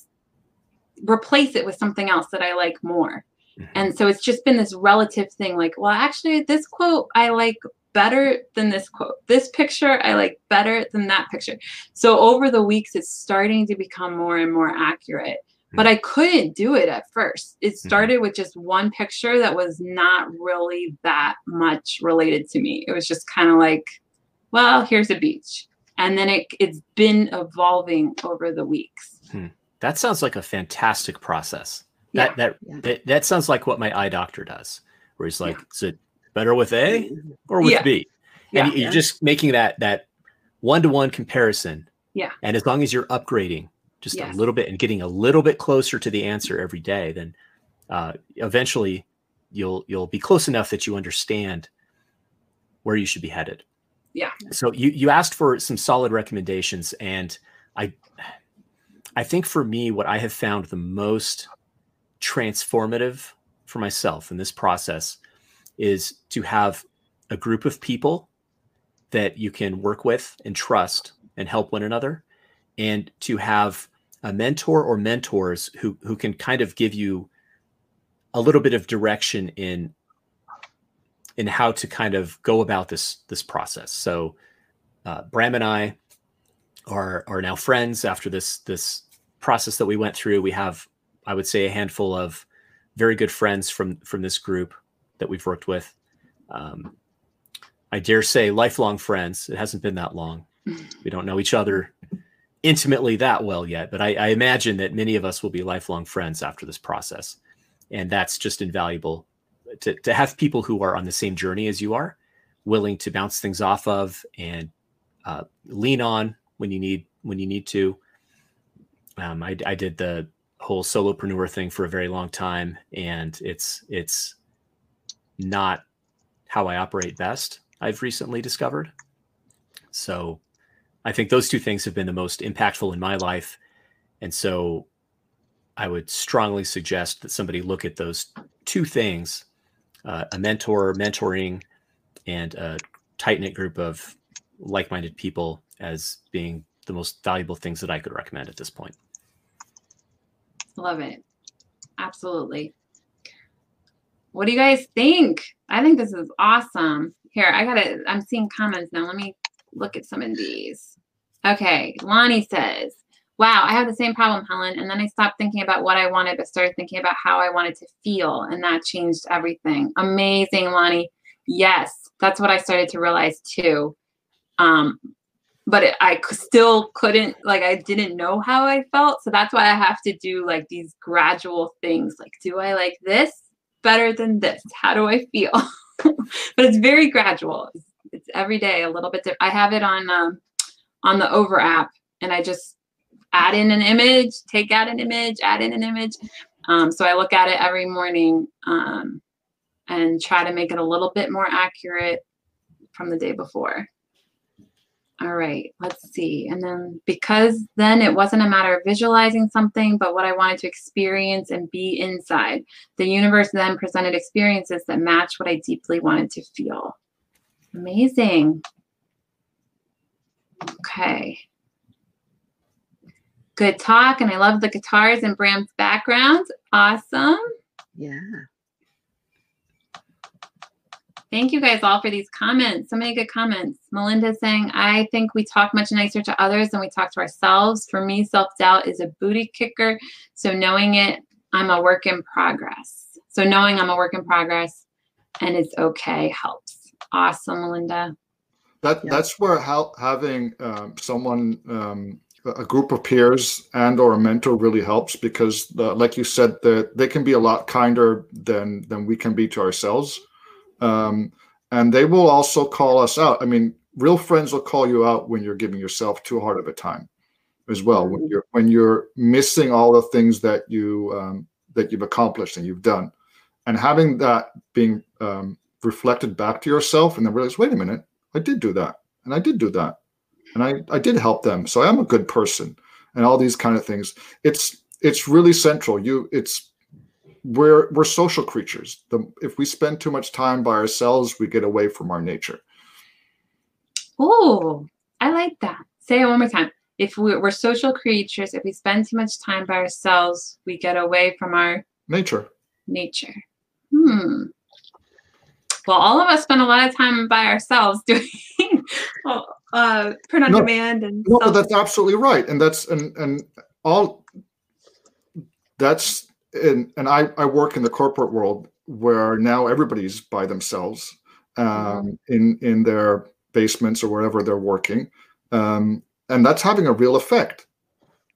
replace it with something else that I like more. Mm-hmm. And so it's just been this relative thing like, well, actually, this quote I like better than this quote. This picture I like better than that picture. So over the weeks, it's starting to become more and more accurate. But. I couldn't do it at first. It mm-hmm. started with just one picture that was not really that much related to me. It was just kind of like, well, here's a beach and then it, it's been evolving over the weeks hmm. that sounds like a fantastic process that yeah. That, yeah. that that sounds like what my eye doctor does where he's like yeah. is it better with a or with b and you're just making that that one-to-one comparison yeah and as long as you're upgrading just a little bit and getting a little bit closer to the answer every day then uh, eventually you'll you'll be close enough that you understand where you should be headed yeah. So you you asked for some solid recommendations, and I I think for me, what I have found the most transformative for myself in this process is to have a group of people that you can work with and trust and help one another, and to have a mentor or mentors who who can kind of give you a little bit of direction in in how to kind of go about this this process. So uh, Bram and I are are now friends after this this process that we went through. We have, I would say, a handful of very good friends from from this group that we've worked with. Um, I dare say lifelong friends. It hasn't been that long. We don't know each other intimately that well yet, but I, I imagine that many of us will be lifelong friends after this process, and that's just invaluable to, to have people who are on the same journey as you are willing to bounce things off of and uh, lean on when you need when you need to. Um, I, I did the whole solopreneur thing for a very long time and it's it's not how i operate best i've recently discovered. So i think those two things have been the most impactful in my life and so i would strongly suggest that somebody look at those two things uh, a mentor, mentoring, and a tight knit group of like minded people as being the most valuable things that I could recommend at this point. Love it. Absolutely. What do you guys think? I think this is awesome. Here, I gotta, I'm seeing comments now. Let me look at some of these. Okay, Lonnie says, wow, I have the same problem, Helen. And then I stopped thinking about what I wanted, but started thinking about how I wanted to feel. And that changed everything. Amazing, Lonnie. Yes, that's what I started to realize too. Um, but it, I still couldn't, like, I didn't know how I felt. So that's why I have to do like these gradual things. Like, do I like this better than this? How do I feel? but it's very gradual. It's, it's, every day a little bit different. I have it on um, on the Over app, and I just add in an image, take out an image, add in an image. Um, so I look at it every morning um, and try to make it a little bit more accurate from the day before. All right, let's see. And then because then it wasn't a matter of visualizing something, but what I wanted to experience and be inside. The universe then presented experiences that match what I deeply wanted to feel. Amazing. Okay. Good talk. And I love the guitars and Bram's background. Awesome. Yeah. Thank you guys all for these comments. So many good comments. Melinda saying, I think we talk much nicer to others than we talk to ourselves. For me, self doubt is a booty kicker. So knowing it, I'm a work in progress. So knowing I'm a work in progress and it's okay helps. Awesome, Melinda. That yeah. that's where how, having um, someone, um, a group of peers and or a mentor really helps because, uh, like you said, that they can be a lot kinder than than we can be to ourselves um, and they will also call us out. I mean, real friends will call you out when you're giving yourself too hard of a time, as well. When mm-hmm. you're when you're missing all the things that you um, that you've accomplished and you've done, and having that being um, reflected back to yourself, and then realize, wait a minute, I did do that, and I did do that, and I I did help them, so I am a good person, and all these kind of things. It's it's really central. You it's we're we're social creatures. The, if we spend too much time by ourselves, we get away from our nature. Oh, I like that. Say it one more time. If we're, we're social creatures, if we spend too much time by ourselves, we get away from our nature. Nature. Hmm. Well, all of us spend a lot of time by ourselves doing uh, print on no, demand and. No, self- that's absolutely right, and that's and and all. That's and and I, I work in the corporate world where now everybody's by themselves um, mm-hmm. in in their basements or wherever they're working, um, and that's having a real effect.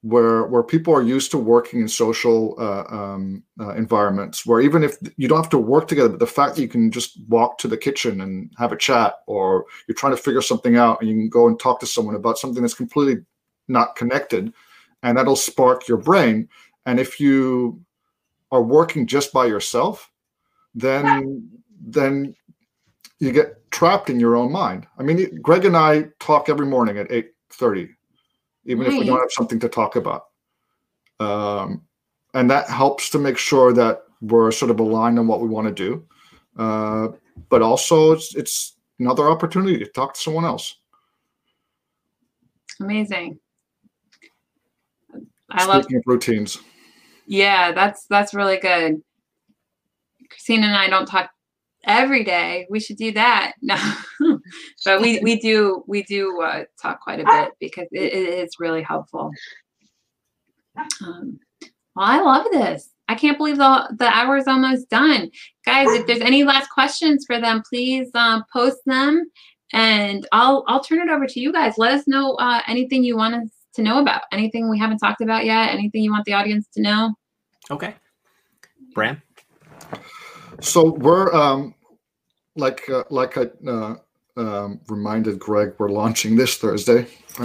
Where where people are used to working in social uh, um, uh, environments, where even if you don't have to work together, but the fact that you can just walk to the kitchen and have a chat, or you're trying to figure something out, and you can go and talk to someone about something that's completely not connected, and that'll spark your brain. And if you are working just by yourself, then then you get trapped in your own mind. I mean, Greg and I talk every morning at eight thirty, even nice. if we don't have something to talk about, um, and that helps to make sure that we're sort of aligned on what we want to do. Uh, but also, it's it's another opportunity to talk to someone else. Amazing. I Speaking love routines. Yeah, that's that's really good. Christina and I don't talk every day. We should do that. No, but we we do we do uh, talk quite a bit because it, it is really helpful. Um, well, I love this. I can't believe the the hour is almost done, guys. If there's any last questions for them, please um, post them, and I'll I'll turn it over to you guys. Let us know uh, anything you want us to know about, anything we haven't talked about yet, anything you want the audience to know. Okay. Bram? So we're um, like uh, like I uh, um, reminded Greg, we're launching this Thursday.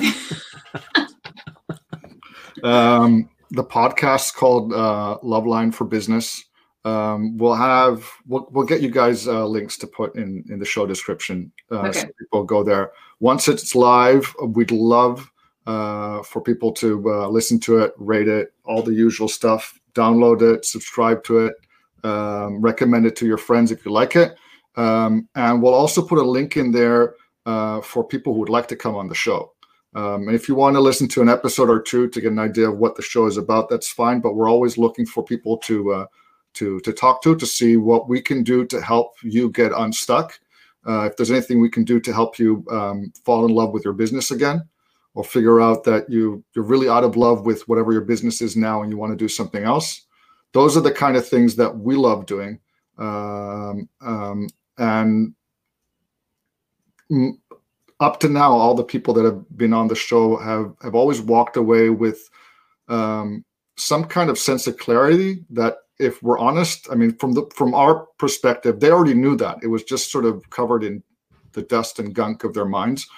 um, the podcast called uh, Love Line for Business. Um, we'll have we'll, we'll get you guys uh, links to put in in the show description uh, okay. so people go there. Once it's live, we'd love uh, for people to uh, listen to it, rate it, all the usual stuff download it, subscribe to it, um, recommend it to your friends if you like it. Um, and we'll also put a link in there uh, for people who would like to come on the show. Um, if you want to listen to an episode or two to get an idea of what the show is about, that's fine. But we're always looking for people to uh, to to talk to to see what we can do to help you get unstuck. Uh, if there's anything we can do to help you um, fall in love with your business again, or figure out that you you're really out of love with whatever your business is now and you want to do something else those are the kind of things that we love doing um, um, and up to now all the people that have been on the show have have always walked away with um, some kind of sense of clarity that if we're honest i mean from the from our perspective they already knew that. It was just sort of covered in the dust and gunk of their minds.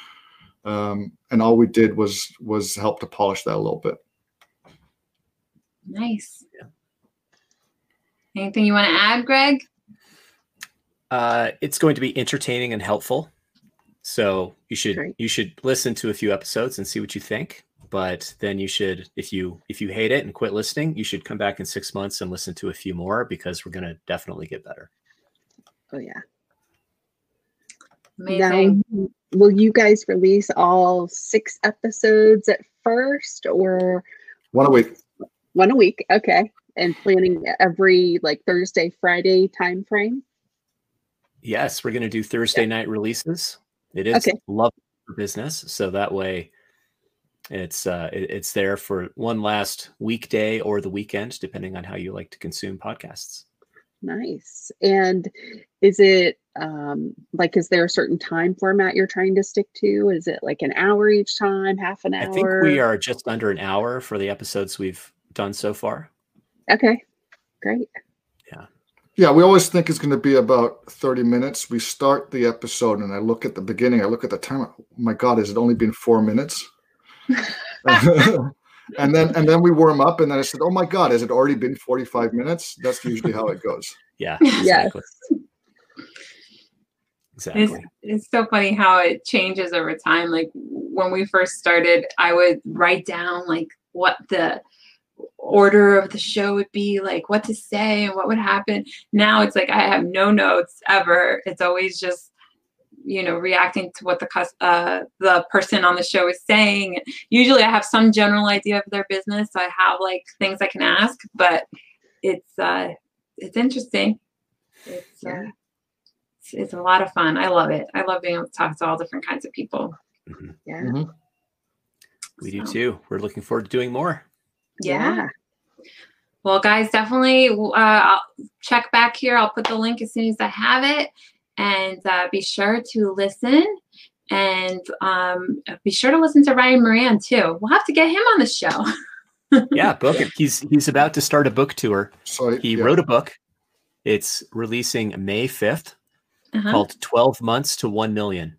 Um, and all we did was was help to polish that a little bit. Nice. Yeah. anything you want to add greg uh, it's going to be entertaining and helpful. So you should Great. you should listen to a few episodes and see what you think. But then you should if you if you hate it and quit listening you should come back in six months and listen to a few more because we're going to definitely get better. Oh yeah. Amazing. Now, will you guys release all six episodes at first or? One a week. One a week okay. And planning every like thursday friday time frame yes we're going to do thursday yeah. night releases it is okay. love for business so that way it's uh, it, it's there for one last weekday or the weekend, depending on how you like to consume podcasts. Nice. And is it um, like is there a certain time format you're trying to stick to? Is it like an hour each time, half an hour? I think we are just under an hour for the episodes we've done so far. Okay. Great. Yeah. Yeah, we always think it's going to be about 30 minutes. We start the episode and I look at the beginning, I look at the time. Oh my God, has it only been four minutes? and then and then we warm up and then I said, Oh my God, has it already been 45 minutes? That's usually how it goes. Yeah. Exactly. Yes. Exactly. It's, it's so funny how it changes over time. Like when we first started, I would write down like what the order of the show would be, like what to say and what would happen. Now it's like I have no notes ever. It's always just you know reacting to what the uh, the person on the show is saying usually i have some general idea of their business so i have like things i can ask but it's uh it's interesting it's uh, it's, it's a lot of fun i love it i love being able to talk to all different kinds of people mm-hmm. yeah mm-hmm. we so. do too we're looking forward to doing more yeah. yeah. Well, guys, definitely uh, I'll check back here. I'll put the link as soon as I have it and uh, be sure to listen and um, be sure to listen to Ryan Moran too. We'll have to get him on the show. yeah, book it. He's he's about to start a book tour. Sorry, he yeah. wrote a book. It's releasing May 5th uh-huh. called 12 Months to 1 Million.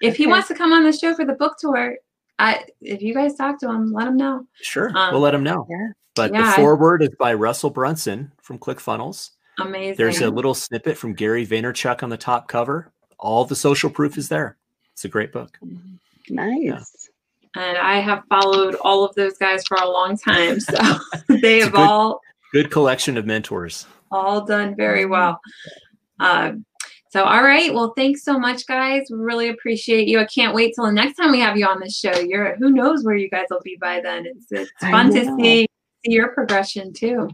If okay. he wants to come on the show for the book tour, I, if you guys talk to him, let him know. Sure, um, we'll let him know. Yeah. But yeah, the foreword I, is by Russell Brunson from ClickFunnels. Amazing. There's a little snippet from Gary Vaynerchuk on the top cover. All the social proof is there. It's a great book. Nice. Yeah. And I have followed all of those guys for a long time. So they have good, all good collection of mentors. All done very well. Um, so, all right. Well, thanks so much, guys. Really appreciate you. I can't wait till the next time we have you on the show. You're who knows where you guys will be by then. It's, it's fun to see, see your progression too.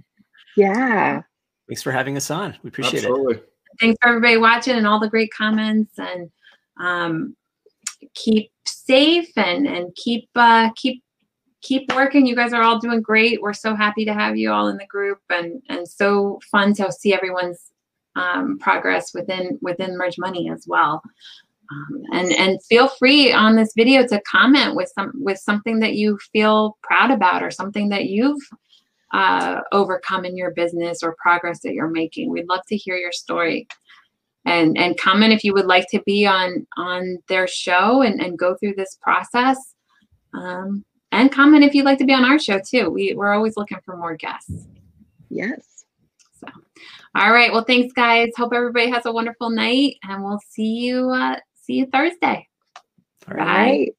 Yeah. Thanks for having us on. We appreciate Absolutely. it. Thanks for everybody watching and all the great comments and um, keep safe and and keep uh, keep keep working. You guys are all doing great. We're so happy to have you all in the group and and so fun to see everyone's um, progress within within Merch Money as well. Um, and and feel free on this video to comment with some with something that you feel proud about or something that you've uh, overcome in your business or progress that you're making. We'd love to hear your story. And, and comment if you would like to be on on their show and, and go through this process. Um, and comment if you'd like to be on our show too. We, we're always looking for more guests. Yes. All right. Well, thanks, guys. Hope everybody has a wonderful night, and we'll see you. Uh, see you Thursday. All right. Bye.